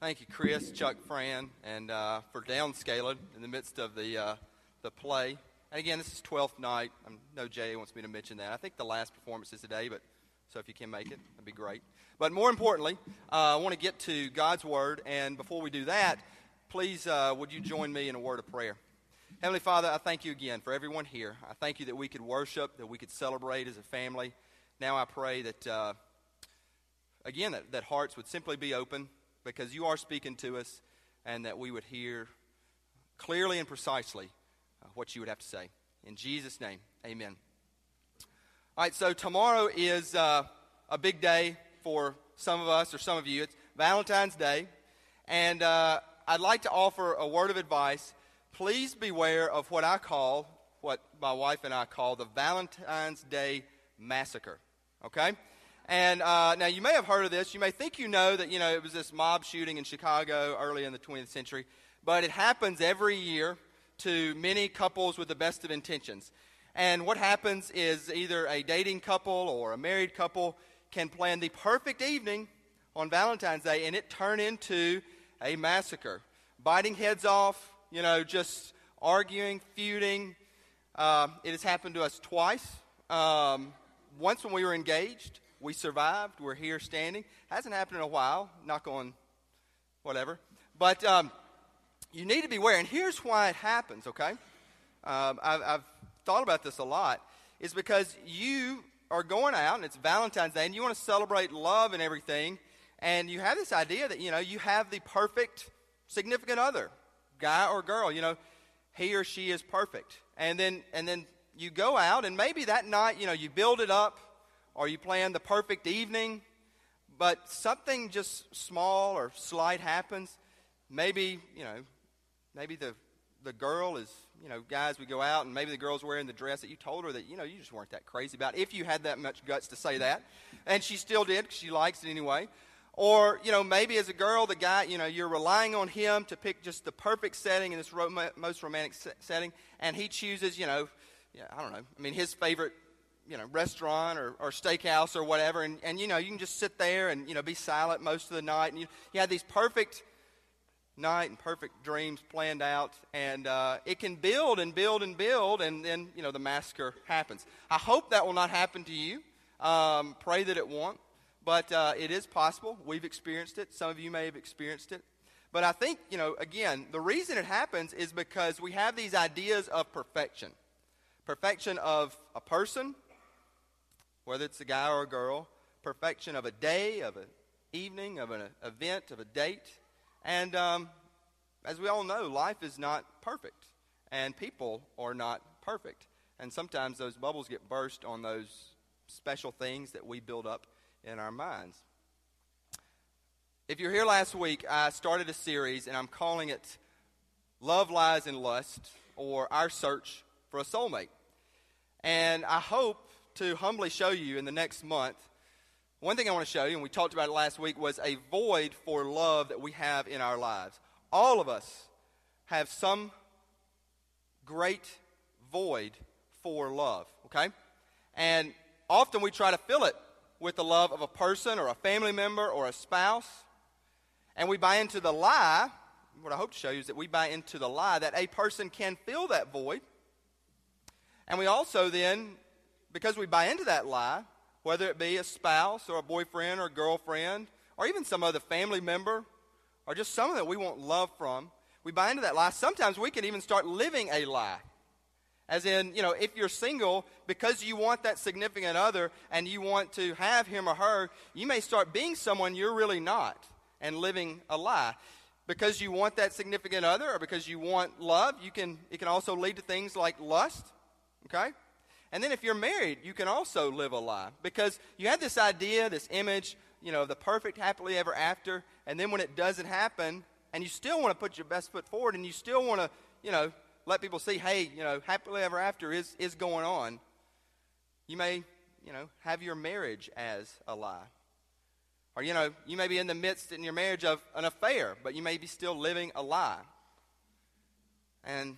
Thank you, Chris, Chuck, Fran, and uh, for downscaling in the midst of the uh, the play. And again, this is 12th night. I know Jay wants me to mention that. I think the last performance is today, but so if you can make it, that'd be great. But more importantly, uh, I want to get to God's Word. And before we do that, please uh, would you join me in a word of prayer? Heavenly Father, I thank you again for everyone here. I thank you that we could worship, that we could celebrate as a family. Now I pray that, uh, again, that, that hearts would simply be open because you are speaking to us and that we would hear clearly and precisely uh, what you would have to say. In Jesus' name, amen. All right, so tomorrow is uh, a big day for some of us or some of you. It's Valentine's Day. And uh, I'd like to offer a word of advice. Please beware of what I call, what my wife and I call the Valentine's Day Massacre. Okay? And uh, now you may have heard of this. You may think you know that you know it was this mob shooting in Chicago early in the 20th century, but it happens every year to many couples with the best of intentions. And what happens is either a dating couple or a married couple can plan the perfect evening on Valentine's Day, and it turn into a massacre, biting heads off. You know, just arguing, feuding. Uh, it has happened to us twice. Um, once when we were engaged we survived. We're here standing. Hasn't happened in a while. Not going, whatever. But um, you need to be aware. And here's why it happens, okay? Um, I've, I've thought about this a lot. Is because you are going out and it's Valentine's Day and you want to celebrate love and everything. And you have this idea that, you know, you have the perfect significant other, guy or girl. You know, he or she is perfect. And then, and then you go out and maybe that night, you know, you build it up or you plan the perfect evening, but something just small or slight happens. Maybe, you know, maybe the, the girl is, you know, guys, we go out and maybe the girl's wearing the dress that you told her that, you know, you just weren't that crazy about, if you had that much guts to say that. And she still did because she likes it anyway. Or, you know, maybe as a girl, the guy, you know, you're relying on him to pick just the perfect setting in this rom- most romantic setting, and he chooses, you know, yeah, I don't know. I mean, his favorite you know, restaurant or, or steakhouse or whatever, and, and, you know, you can just sit there and, you know, be silent most of the night. And you, you have these perfect night and perfect dreams planned out, and uh, it can build and build and build, and then, you know, the massacre happens. I hope that will not happen to you. Um, pray that it won't. But uh, it is possible. We've experienced it. Some of you may have experienced it. But I think, you know, again, the reason it happens is because we have these ideas of perfection perfection of a person, whether it's a guy or a girl, perfection of a day, of an evening, of an event, of a date. And um, as we all know, life is not perfect, and people are not perfect. And sometimes those bubbles get burst on those special things that we build up in our minds. If you're here last week, I started a series, and I'm calling it Love, Lies, and Lust, or Our Search for a Soulmate. And I hope to humbly show you in the next month. One thing I want to show you, and we talked about it last week, was a void for love that we have in our lives. All of us have some great void for love, okay? And often we try to fill it with the love of a person or a family member or a spouse. And we buy into the lie. What I hope to show you is that we buy into the lie that a person can fill that void. And we also then because we buy into that lie, whether it be a spouse or a boyfriend or a girlfriend or even some other family member or just someone that we want love from, we buy into that lie. Sometimes we can even start living a lie. As in, you know, if you're single, because you want that significant other and you want to have him or her, you may start being someone you're really not and living a lie. Because you want that significant other or because you want love, you can, it can also lead to things like lust, okay? And then if you're married, you can also live a lie because you have this idea, this image, you know, of the perfect happily ever after, and then when it doesn't happen, and you still want to put your best foot forward and you still want to, you know, let people see, hey, you know, happily ever after is, is going on, you may, you know, have your marriage as a lie. Or, you know, you may be in the midst in your marriage of an affair, but you may be still living a lie. And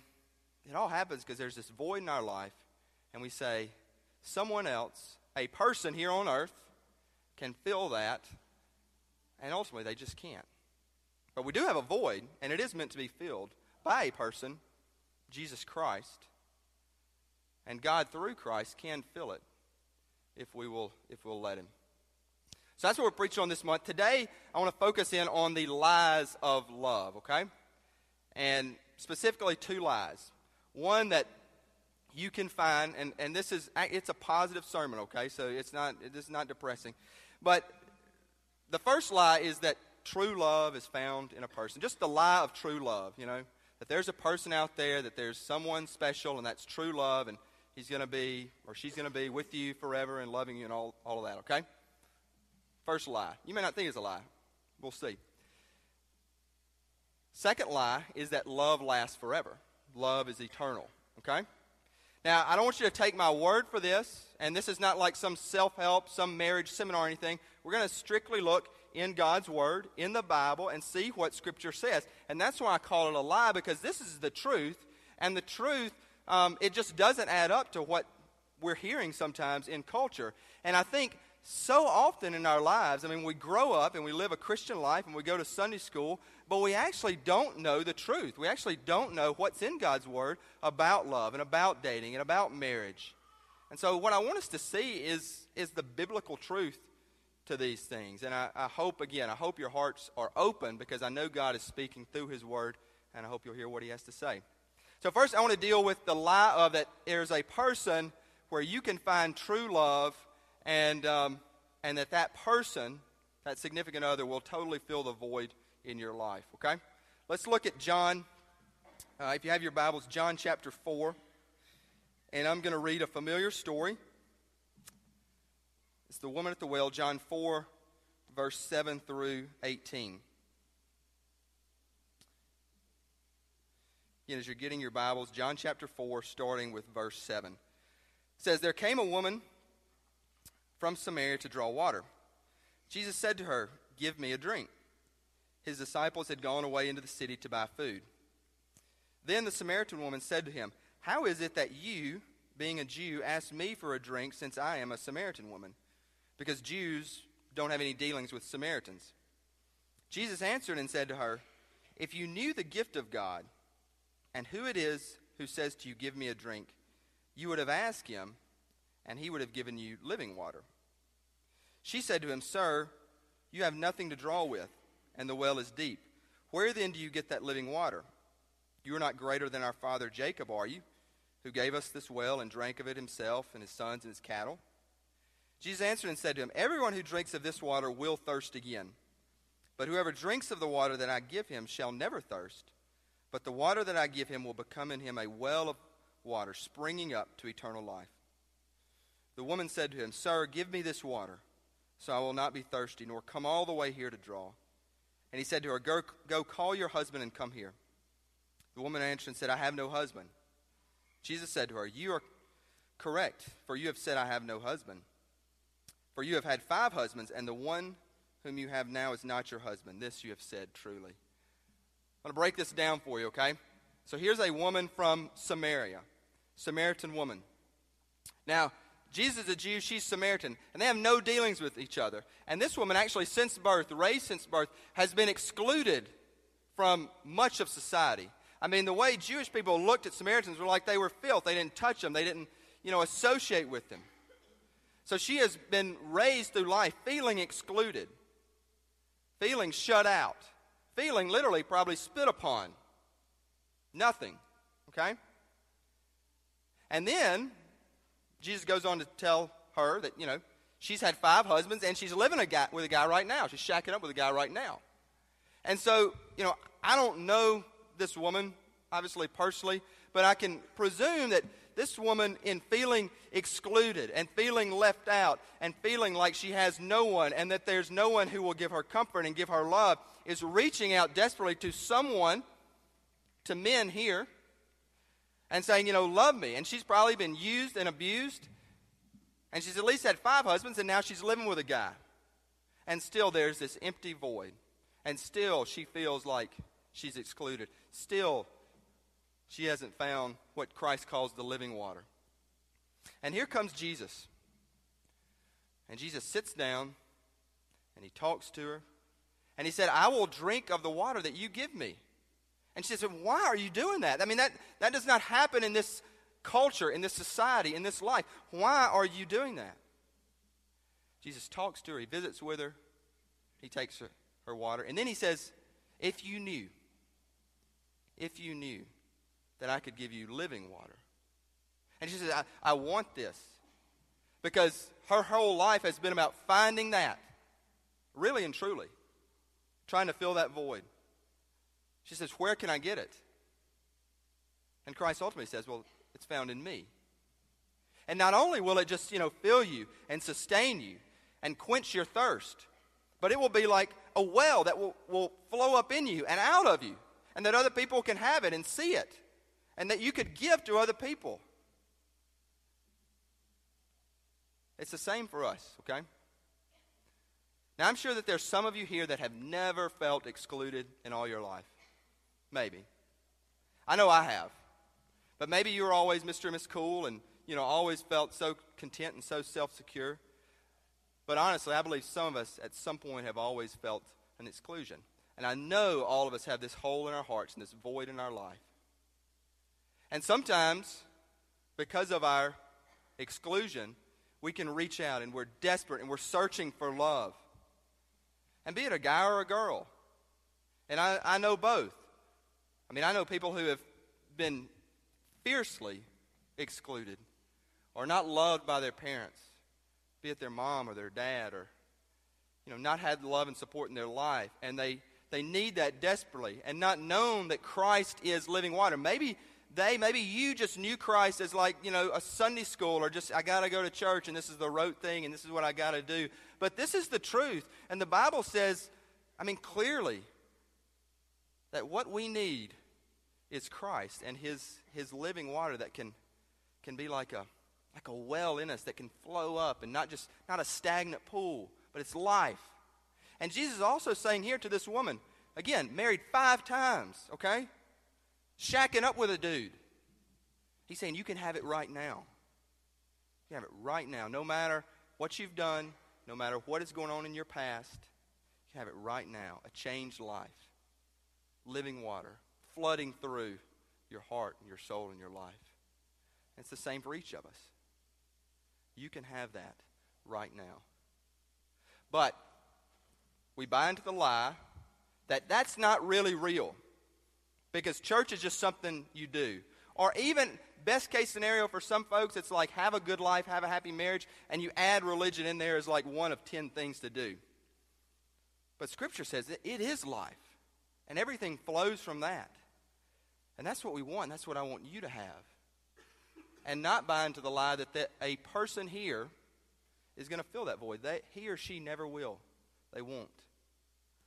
it all happens because there's this void in our life and we say, someone else, a person here on earth, can fill that, And ultimately, they just can't. But we do have a void, and it is meant to be filled by a person, Jesus Christ. And God, through Christ, can fill it if we will, if we'll let Him. So that's what we're preaching on this month. Today, I want to focus in on the lies of love, okay? And specifically, two lies. One that you can find, and, and this is, it's a positive sermon, okay? So it's not, it is not depressing. But the first lie is that true love is found in a person. Just the lie of true love, you know? That there's a person out there, that there's someone special, and that's true love, and he's going to be, or she's going to be with you forever and loving you and all, all of that, okay? First lie. You may not think it's a lie. We'll see. Second lie is that love lasts forever. Love is eternal, okay? Now, I don't want you to take my word for this, and this is not like some self help, some marriage seminar or anything. We're going to strictly look in God's Word, in the Bible, and see what Scripture says. And that's why I call it a lie, because this is the truth, and the truth, um, it just doesn't add up to what we're hearing sometimes in culture. And I think so often in our lives, I mean, we grow up and we live a Christian life and we go to Sunday school, but we actually don't know the truth. We actually don't know what's in God's Word about love and about dating and about marriage. And so, what I want us to see is, is the biblical truth to these things. And I, I hope, again, I hope your hearts are open because I know God is speaking through His Word, and I hope you'll hear what He has to say. So, first, I want to deal with the lie of that there's a person where you can find true love and, um, and that that person, that significant other, will totally fill the void in your life. Okay? Let's look at John. Uh, if you have your Bibles, John chapter 4. And I'm going to read a familiar story. It's the woman at the well, John 4, verse 7 through 18. Again, as you're getting your Bibles, John chapter 4, starting with verse 7. It says, There came a woman from Samaria to draw water. Jesus said to her, Give me a drink. His disciples had gone away into the city to buy food. Then the Samaritan woman said to him, How is it that you, being a Jew, ask me for a drink since I am a Samaritan woman? Because Jews don't have any dealings with Samaritans. Jesus answered and said to her, If you knew the gift of God and who it is who says to you, Give me a drink, you would have asked him, and he would have given you living water. She said to him, Sir, you have nothing to draw with, and the well is deep. Where then do you get that living water? You are not greater than our father Jacob, are you, who gave us this well and drank of it himself and his sons and his cattle? Jesus answered and said to him, Everyone who drinks of this water will thirst again. But whoever drinks of the water that I give him shall never thirst. But the water that I give him will become in him a well of water springing up to eternal life. The woman said to him, Sir, give me this water so I will not be thirsty, nor come all the way here to draw. And he said to her, Go, go call your husband and come here. The woman answered and said, I have no husband. Jesus said to her, You are correct, for you have said, I have no husband. For you have had five husbands, and the one whom you have now is not your husband. This you have said truly. I'm going to break this down for you, okay? So here's a woman from Samaria, Samaritan woman. Now, Jesus is a Jew, she's Samaritan, and they have no dealings with each other. And this woman, actually, since birth, raised since birth, has been excluded from much of society. I mean, the way Jewish people looked at Samaritans were like they were filth. They didn't touch them, they didn't, you know, associate with them. So she has been raised through life feeling excluded, feeling shut out, feeling literally probably spit upon. Nothing. Okay? And then Jesus goes on to tell her that, you know, she's had five husbands and she's living a guy, with a guy right now. She's shacking up with a guy right now. And so, you know, I don't know this woman, obviously, personally, but I can presume that this woman, in feeling excluded and feeling left out and feeling like she has no one and that there's no one who will give her comfort and give her love, is reaching out desperately to someone, to men here, and saying, you know, love me. And she's probably been used and abused. And she's at least had five husbands, and now she's living with a guy. And still there's this empty void. And still she feels like she's excluded. Still she hasn't found what Christ calls the living water. And here comes Jesus. And Jesus sits down and he talks to her And he said, I will drink of the water that you give me. And she said, Why are you doing that? I mean, that, that does not happen in this culture, in this society, in this life. Why are you doing that? Jesus talks to her, he visits with her, he takes her, her water, and then he says, If you knew, if you knew that I could give you living water. And she says, I, I want this. Because her whole life has been about finding that, really and truly, trying to fill that void. She says, Where can I get it? And Christ ultimately says, Well, it's found in me. And not only will it just, you know, fill you and sustain you and quench your thirst, but it will be like a well that will, will flow up in you and out of you, and that other people can have it and see it, and that you could give to other people. It's the same for us, okay? Now, I'm sure that there's some of you here that have never felt excluded in all your life. Maybe. I know I have. But maybe you were always Mr. and Miss Cool and, you know, always felt so content and so self secure. But honestly, I believe some of us at some point have always felt an exclusion. And I know all of us have this hole in our hearts and this void in our life. And sometimes, because of our exclusion, we can reach out and we're desperate and we're searching for love. And be it a guy or a girl. And I, I know both. I mean, I know people who have been fiercely excluded or not loved by their parents, be it their mom or their dad, or you know, not had love and support in their life, and they they need that desperately, and not known that Christ is living water. Maybe they, maybe you just knew Christ as like you know a Sunday school, or just I got to go to church, and this is the rote thing, and this is what I got to do. But this is the truth, and the Bible says, I mean, clearly that what we need is Christ and his, his living water that can, can be like a, like a well in us that can flow up and not just not a stagnant pool, but it's life. And Jesus is also saying here to this woman, again, married five times, okay? Shacking up with a dude. He's saying you can have it right now. You can have it right now. No matter what you've done, no matter what is going on in your past, you can have it right now. A changed life. Living water flooding through your heart and your soul and your life. It's the same for each of us. You can have that right now. But we buy into the lie that that's not really real because church is just something you do. Or even best case scenario for some folks, it's like have a good life, have a happy marriage, and you add religion in there as like one of 10 things to do. But Scripture says it is life, and everything flows from that. And that's what we want. That's what I want you to have. And not buy into the lie that, that a person here is going to fill that void. They, he or she never will. They won't.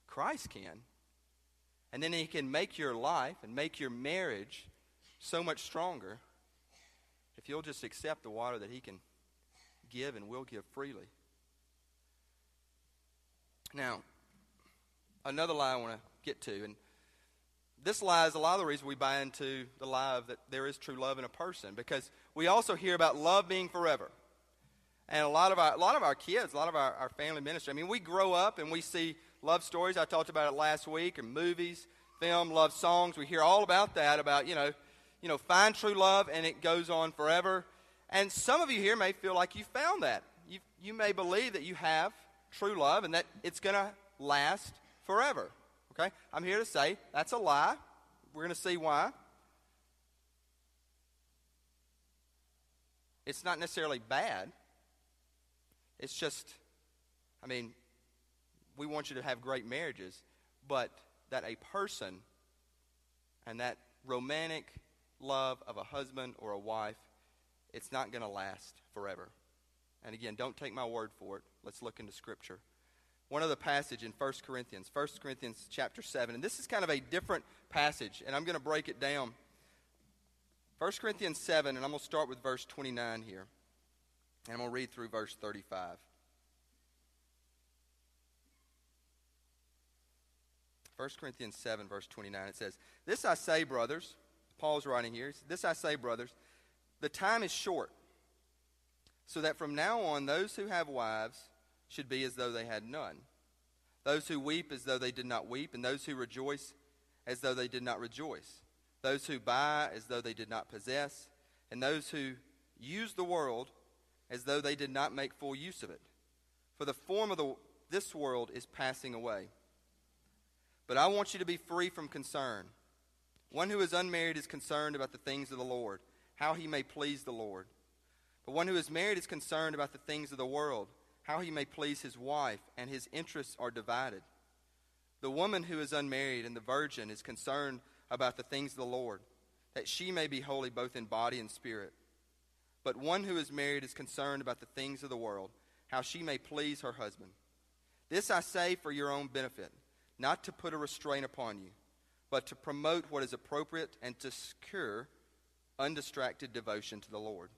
Christ can. And then he can make your life and make your marriage so much stronger if you'll just accept the water that he can give and will give freely. Now, another lie I want to get to, and this lie is a lot of the reason we buy into the lie of that there is true love in a person because we also hear about love being forever. And a lot of our, a lot of our kids, a lot of our, our family ministry, I mean, we grow up and we see love stories. I talked about it last week, and movies, film, love songs. We hear all about that, about, you know, you know, find true love and it goes on forever. And some of you here may feel like you found that. You, you may believe that you have true love and that it's going to last forever. Okay? I'm here to say that's a lie. We're going to see why. It's not necessarily bad. It's just, I mean, we want you to have great marriages, but that a person and that romantic love of a husband or a wife, it's not going to last forever. And again, don't take my word for it. Let's look into Scripture one other passage in 1 Corinthians, 1 Corinthians chapter 7. And this is kind of a different passage, and I'm going to break it down. 1 Corinthians 7, and I'm going to start with verse 29 here. And I'm going to read through verse 35. 1 Corinthians 7, verse 29, it says, This I say, brothers, Paul's writing here, This I say, brothers, the time is short, so that from now on those who have wives should be as though they had none. those who weep as though they did not weep, and those who rejoice as though they did not rejoice, those who buy as though they did not possess, and those who use the world as though they did not make full use of it. For the form of the, this world is passing away. But I want you to be free from concern. One who is unmarried is concerned about the things of the Lord, how he may please the Lord. But one who is married is concerned about the things of the world, how he may please his wife, and his interests are divided. The woman who is unmarried and the virgin is concerned about the things of the Lord, that she may be holy both in body and spirit. But one who is married is concerned about the things of the world, how she may please her husband. This I say for your own benefit, not to put a restraint upon you, but to promote what is appropriate and to secure undistracted devotion to the Lord.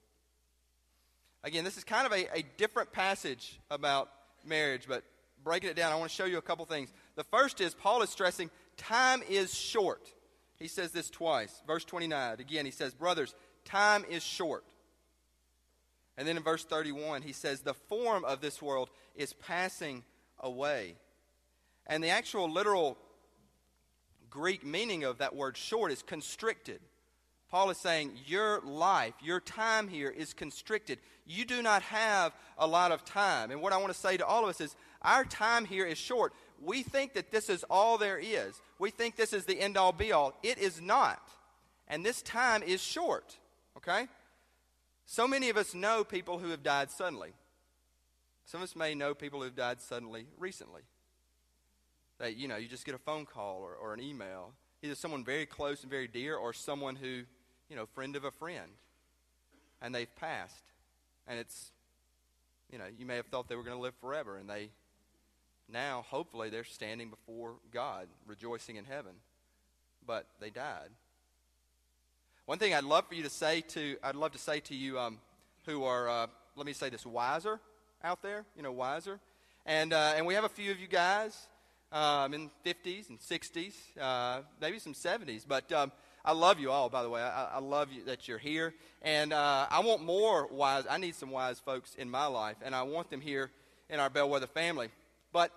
Again, this is kind of a, a different passage about marriage, but breaking it down, I want to show you a couple things. The first is Paul is stressing time is short. He says this twice. Verse 29, again, he says, Brothers, time is short. And then in verse 31, he says, The form of this world is passing away. And the actual literal Greek meaning of that word short is constricted. Paul is saying, Your life, your time here is constricted. You do not have a lot of time. And what I want to say to all of us is, Our time here is short. We think that this is all there is. We think this is the end all be all. It is not. And this time is short. Okay? So many of us know people who have died suddenly. Some of us may know people who have died suddenly recently. That, you know, you just get a phone call or, or an email. Either someone very close and very dear or someone who, you know, friend of a friend. And they've passed. And it's, you know, you may have thought they were going to live forever. And they, now, hopefully, they're standing before God, rejoicing in heaven. But they died. One thing I'd love for you to say to, I'd love to say to you um, who are, uh, let me say this, wiser out there, you know, wiser. And, uh, and we have a few of you guys um, in 50s and 60s, uh, maybe some 70s. But um, I love you all, by the way. I, I love you that you're here. And uh, I want more wise, I need some wise folks in my life, and I want them here in our Bellwether family. But,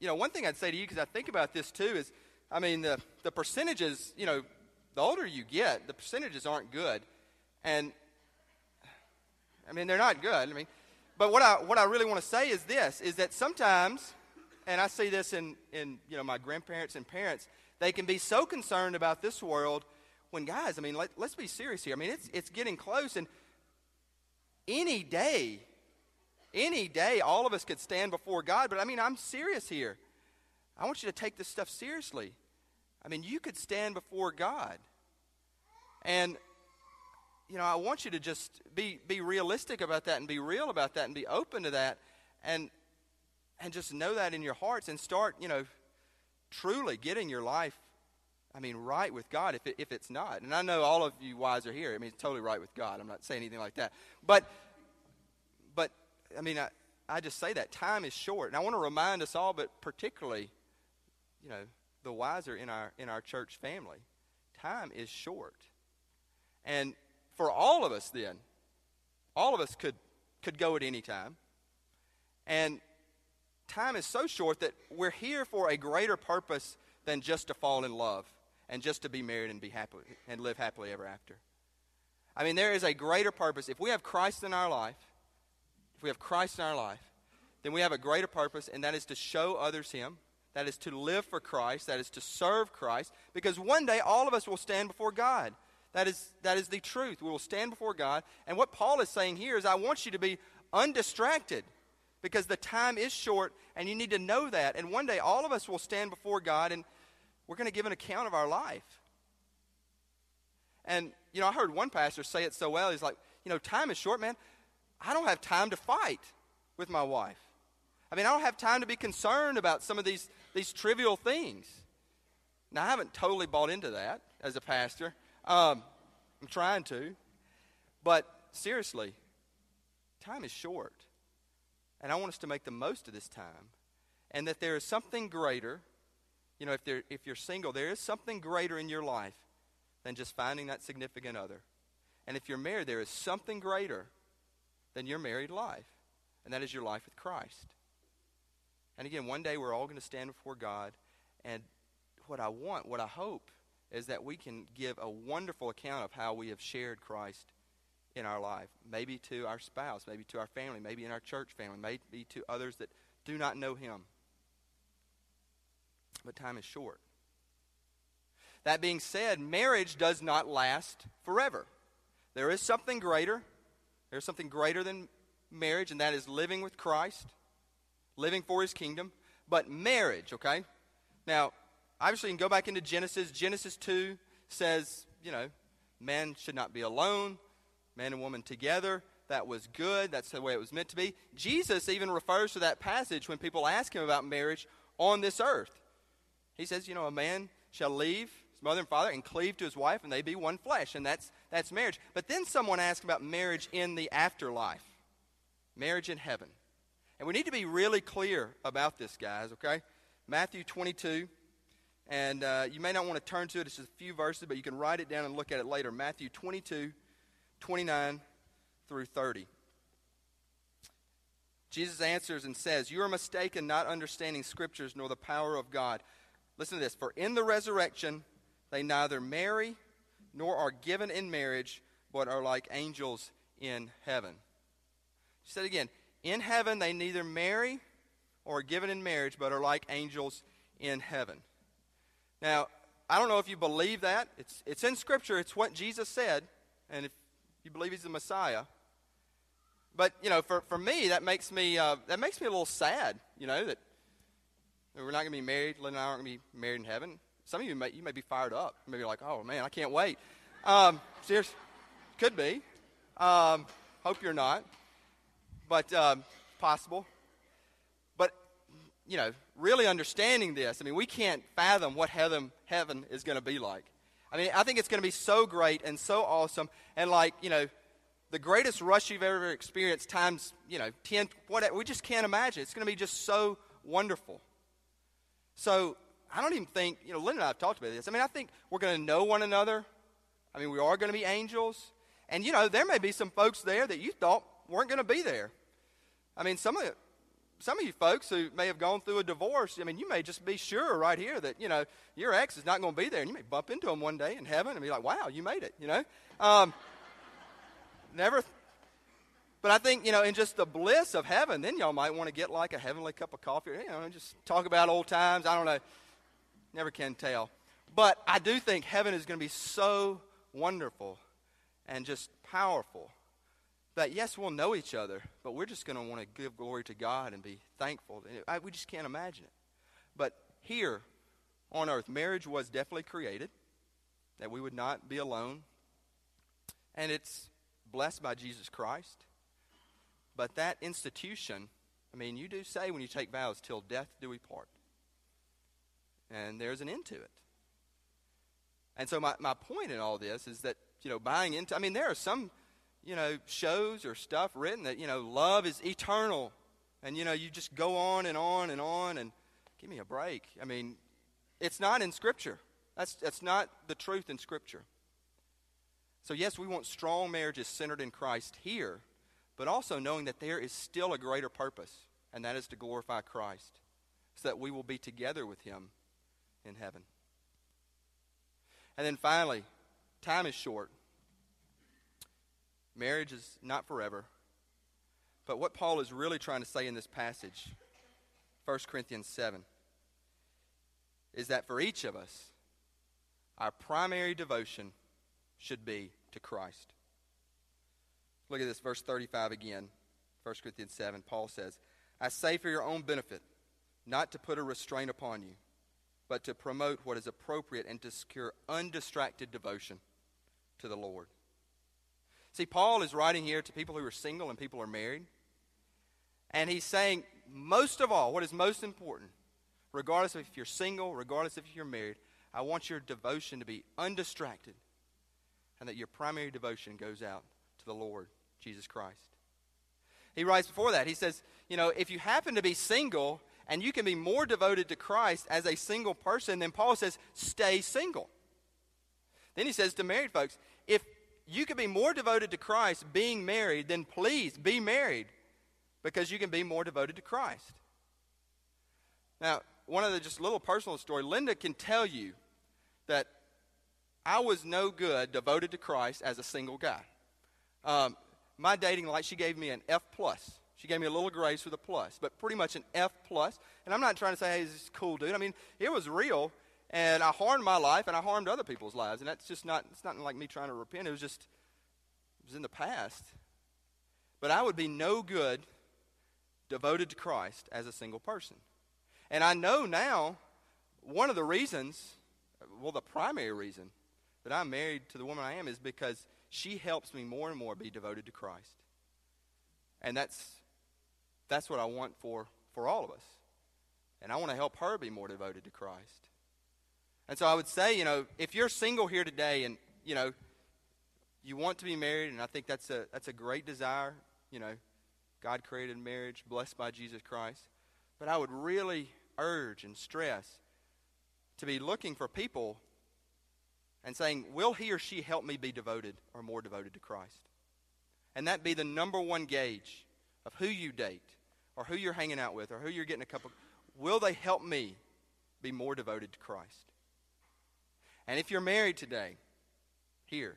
you know, one thing I'd say to you, because I think about this too, is, I mean, the, the percentages, you know, the older you get, the percentages aren't good. And, I mean, they're not good. I mean, but what I, what I really want to say is this, is that sometimes, and I see this in, in, you know, my grandparents and parents, they can be so concerned about this world when, guys, I mean, let, let's be serious here. I mean, it's, it's getting close, and any day, any day, all of us could stand before God, but I mean, I'm serious here. I want you to take this stuff seriously. I mean, you could stand before God. And, you know, I want you to just be, be realistic about that and be real about that and be open to that and, and just know that in your hearts and start, you know, truly getting your life, I mean, right with God if, it, if it's not. And I know all of you wise are here. I mean, it's totally right with God. I'm not saying anything like that. But, but I mean, I, I just say that time is short. And I want to remind us all, but particularly, you know, the wiser in our in our church family. Time is short. And for all of us then, all of us could could go at any time. And time is so short that we're here for a greater purpose than just to fall in love and just to be married and be happy and live happily ever after. I mean, there is a greater purpose. If we have Christ in our life, if we have Christ in our life, then we have a greater purpose, and that is to show others Him that is to live for Christ, that is to serve Christ, because one day all of us will stand before God. That is, that is the truth. We will stand before God. And what Paul is saying here is, I want you to be undistracted because the time is short and you need to know that. And one day all of us will stand before God and we're going to give an account of our life. And, you know, I heard one pastor say it so well. He's like, you know, time is short, man. I don't have time to fight with my wife. I mean, I don't have time to be concerned about some of these these trivial things. Now, I haven't totally bought into that as a pastor. Um, I'm trying to. But seriously, time is short. And I want us to make the most of this time. And that there is something greater. You know, if, if you're single, there is something greater in your life than just finding that significant other. And if you're married, there is something greater than your married life. And that is your life with Christ. And again, one day we're all going to stand before God. And what I want, what I hope, is that we can give a wonderful account of how we have shared Christ in our life. Maybe to our spouse, maybe to our family, maybe in our church family, maybe to others that do not know Him. But time is short. That being said, marriage does not last forever. There is something greater. There's something greater than marriage, and that is living with Christ, living for His kingdom. But marriage, okay? Now, obviously, you can go back into Genesis. Genesis 2 says, you know, man should not be alone, man and woman together. That was good. That's the way it was meant to be. Jesus even refers to that passage when people ask him about marriage on this earth. He says, you know, a man shall leave his mother and father and cleave to his wife, and they be one flesh. And that's, that's marriage. But then someone asked about marriage in the afterlife, marriage in heaven. And we need to be really clear about this, guys, okay? Matthew 22. And uh, you may not want to turn to it, it's just a few verses, but you can write it down and look at it later. Matthew 22, 29 through 30. Jesus answers and says, You are mistaken, not understanding scriptures nor the power of God. Listen to this. For in the resurrection, they neither marry nor are given in marriage, but are like angels in heaven. She said again, In heaven, they neither marry or are given in marriage, but are like angels in heaven. Now, I don't know if you believe that. It's, it's in Scripture, it's what Jesus said. And if you believe he's the Messiah, but you know, for, for me, that makes me uh, that makes me a little sad. You know that we're not going to be married. Lynn and I aren't going to be married in heaven. Some of you may you may be fired up. You like, oh man, I can't wait. Um, seriously, could be. Um, hope you're not, but um, possible. But you know, really understanding this, I mean, we can't fathom what heaven heaven is going to be like. I mean, I think it's going to be so great and so awesome, and like you know, the greatest rush you've ever experienced times, you know, 10, whatever. We just can't imagine. It's going to be just so wonderful. So I don't even think, you know, Lynn and I have talked about this. I mean, I think we're going to know one another. I mean, we are going to be angels. And, you know, there may be some folks there that you thought weren't going to be there. I mean, some of, some of you folks who may have gone through a divorce, I mean, you may just be sure right here that, you know, your ex is not going to be there. And you may bump into him one day in heaven and be like, wow, you made it, you know. Um, never. But I think, you know, in just the bliss of heaven, then y'all might want to get like a heavenly cup of coffee, you know, and just talk about old times. I don't know. Never can tell. But I do think heaven is going to be so wonderful and just powerful that, yes, we'll know each other, but we're just going to want to give glory to God and be thankful. We just can't imagine it. But here on earth, marriage was definitely created, that we would not be alone. And it's blessed by Jesus Christ. But that institution, I mean, you do say when you take vows, till death do we part. And there's an end to it. And so my, my point in all this is that, you know, buying into, I mean, there are some, you know, shows or stuff written that, you know, love is eternal. And, you know, you just go on and on and on and give me a break. I mean, it's not in Scripture. That's, that's not the truth in Scripture. So, yes, we want strong marriages centered in Christ here, but also knowing that there is still a greater purpose, and that is to glorify Christ, so that we will be together with Him in heaven. And then finally, time is short. Marriage is not forever. But what Paul is really trying to say in this passage, 1 Corinthians 7, is that for each of us, our primary devotion should be to Christ. Look at this, verse 35 again, 1 Corinthians 7. Paul says, I say for your own benefit, not to put a restraint upon you, but to promote what is appropriate and to secure undistracted devotion to the Lord. See, Paul is writing here to people who are single and people who are married. And he's saying, most of all, what is most important, regardless of if you're single, regardless if you're married, I want your devotion to be undistracted and that your primary devotion goes out to the Lord Jesus Christ. He writes before that, he says, you know, if you happen to be single and you can be more devoted to Christ as a single person, then Paul says, stay single. Then he says to married folks, if you can be more devoted to Christ being married, then please be married because you can be more devoted to Christ. Now, one of the just little personal story, Linda can tell you that I was no good devoted to Christ as a single guy. Um, my dating life, she gave me an F plus. She gave me a little grace with a plus, but pretty much an F plus. And I'm not trying to say, hey, this is cool, dude. I mean, it was real, and I harmed my life, and I harmed other people's lives, and that's just not. It's not like me trying to repent. It was just, it was in the past. But I would be no good devoted to Christ as a single person. And I know now one of the reasons, well, the primary reason that I'm married to the woman I am is because she helps me more and more be devoted to Christ. And that's that's what I want for, for all of us. And I want to help her be more devoted to Christ. And so I would say, you know, if you're single here today and, you know, you want to be married, and I think that's a, that's a great desire, you know, God created marriage, blessed by Jesus Christ. But I would really urge and stress to be looking for people and saying, Will he or she help me be devoted or more devoted to Christ? And that be the number one gauge of who you date or who you're hanging out with or who you're getting a couple will they help me be more devoted to Christ? And if you're married today, here,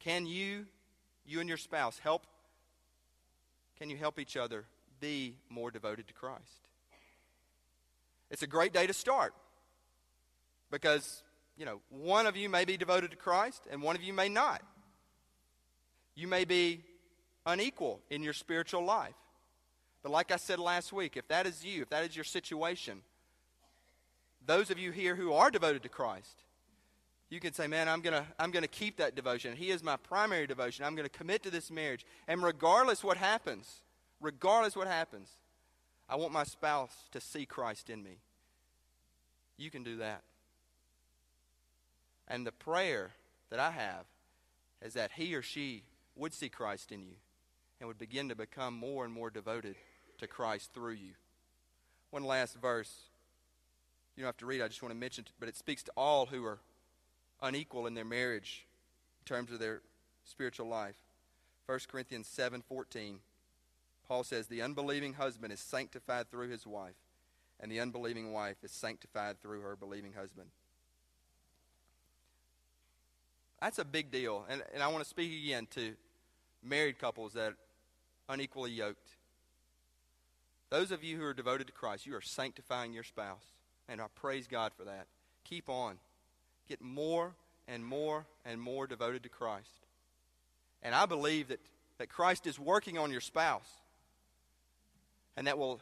can you, you and your spouse, help? Can you help each other be more devoted to Christ? It's a great day to start because, you know, one of you may be devoted to Christ and one of you may not. You may be unequal in your spiritual life. But like I said last week, if that is you, if that is your situation, those of you here who are devoted to Christ, you can say, Man, I'm going to I'm going to keep that devotion. He is my primary devotion. I'm going to commit to this marriage. And regardless what happens, regardless what happens, I want my spouse to see Christ in me. You can do that. And the prayer that I have is that he or she would see Christ in you and would begin to become more and more devoted to Christ through you. One last verse. You don't have to read, I just want to mention it, but it speaks to all who are unequal in their marriage in terms of their spiritual life. 1 Corinthians 7:14. Paul says, "The unbelieving husband is sanctified through his wife, and the unbelieving wife is sanctified through her believing husband." That's a big deal. And, and I want to speak again to married couples that unequally yoked. Those of you who are devoted to Christ, you are sanctifying your spouse. And I praise God for that. Keep on. Get more and more and more devoted to Christ. And I believe that, that Christ is working on your spouse. And that will,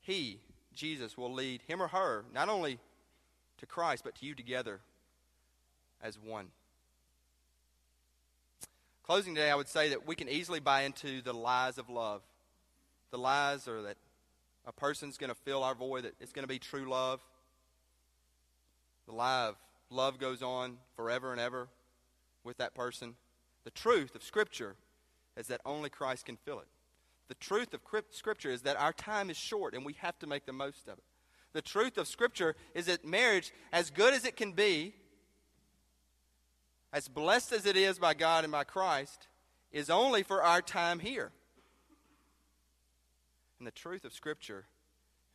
he, Jesus, will lead him or her not only to Christ, but to you together as one. Closing today, I would say that we can easily buy into the lies of love. The lies are that a person's going to fill our void, that it's going to be true love. The lie of love goes on forever and ever with that person. The truth of Scripture is that only Christ can fill it. The truth of Scripture is that our time is short and we have to make the most of it. The truth of Scripture is that marriage, as good as it can be, as blessed as it is by God and by Christ, is only for our time here. And the truth of Scripture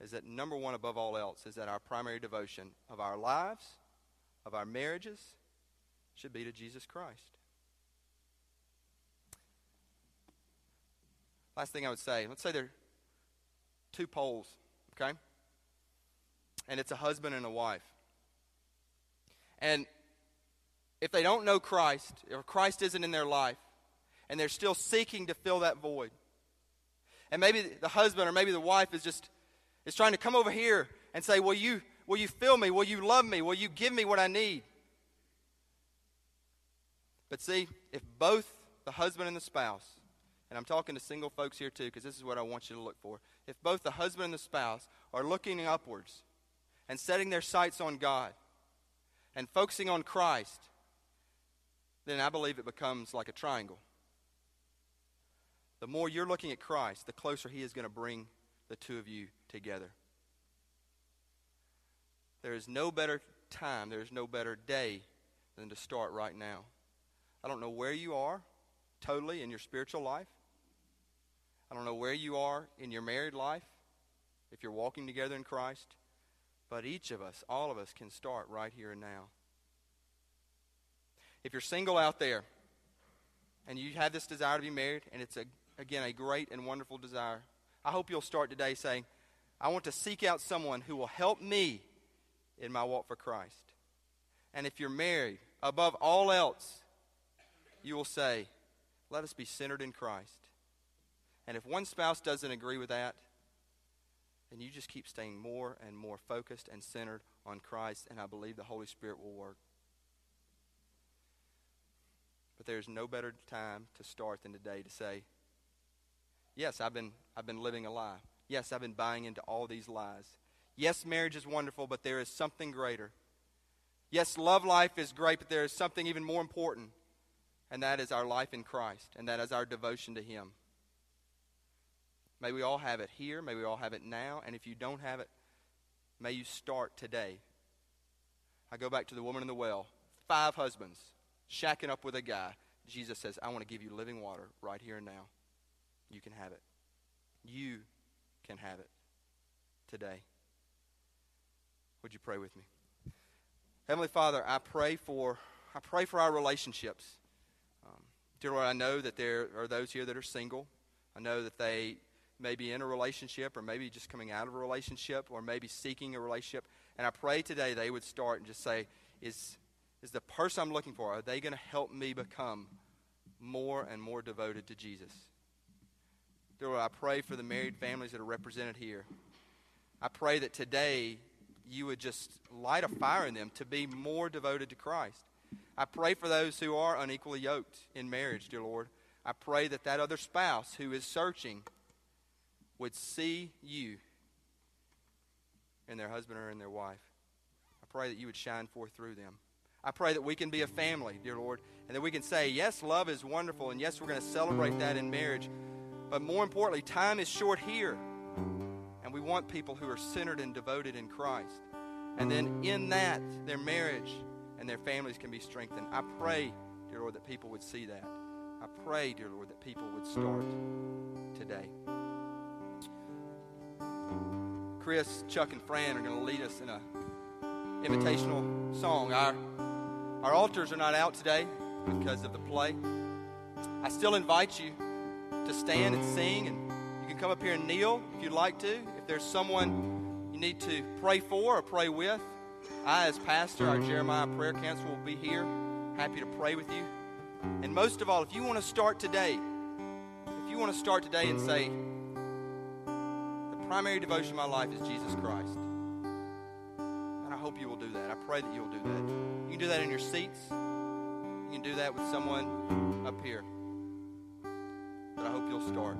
is that number one above all else is that our primary devotion of our lives, of our marriages, should be to Jesus Christ. Last thing I would say let's say there are two poles, okay? And it's a husband and a wife. And if they don't know Christ, or Christ isn't in their life, and they're still seeking to fill that void, and maybe the husband or maybe the wife is just is trying to come over here and say, "Will you will you fill me? Will you love me? Will you give me what I need?" But see, if both the husband and the spouse, and I'm talking to single folks here too, because this is what I want you to look for. If both the husband and the spouse are looking upwards and setting their sights on God and focusing on Christ, then I believe it becomes like a triangle. The more you're looking at Christ, the closer He is going to bring the two of you together. There is no better time, there is no better day than to start right now. I don't know where you are totally in your spiritual life. I don't know where you are in your married life. if you're walking together in Christ. But each of us, all of us, can start right here and now. If you're single out there and you have this desire to be married, and it's, a, again, a great and wonderful desire, I hope you'll start today saying, I want to seek out someone who will help me in my walk for Christ. And if you're married, above all else, you will say, Let us be centered in Christ. And if one spouse doesn't agree with that, then you just keep staying more and more focused and centered on Christ, and I believe the Holy Spirit will work. But there's no better time to start than today to say, Yes, I've been, I've been living a lie. Yes, I've been buying into all these lies. Yes, marriage is wonderful, but there is something greater. Yes, love life is great, but there is something even more important, and that is our life in Christ, and that is our devotion to Him. May we all have it here. May we all have it now. And if you don't have it, may you start today. I go back to the woman in the well. Five husbands shacking up with a guy. Jesus says, I want to give you living water right here and now. You can have it. You can have it today. Would you pray with me? Heavenly Father, I pray for I pray for our relationships. Um, dear Lord, I know that there are those here that are single. I know that they may be in a relationship or maybe just coming out of a relationship or maybe seeking a relationship. And I pray today they would start and just say, is, is the person I'm looking for, are they going to help me become more and more devoted to Jesus? Dear Lord, I pray for the married families that are represented here. I pray that today you would just light a fire in them to be more devoted to Christ. I pray for those who are unequally yoked in marriage, dear Lord. I pray that that other spouse who is searching would see you in their husband or in their wife. I pray that you would shine forth through them. I pray that we can be a family, dear Lord, and that we can say, yes, love is wonderful, and yes, we're going to celebrate that in marriage. But more importantly, time is short here. And we want people who are centered and devoted in Christ. And then in that, their marriage and their families can be strengthened. I pray, dear Lord, that people would see that. I pray, dear Lord, that people would start today. Chris, Chuck, and Fran are going to lead us in a invitational song. Our, our altars are not out today because of the play. I still invite you to stand and sing, and you can come up here and kneel if you'd like to. If there's someone you need to pray for or pray with, I, as pastor, our Jeremiah Prayer Council, will be here, happy to pray with you. And most of all, if you want to start today, if you want to start today and say, the primary devotion of my life is Jesus Christ. And I hope you will do that. I pray that you will do that. You can do that in your seats. You can do that with someone up here. But I hope you'll start.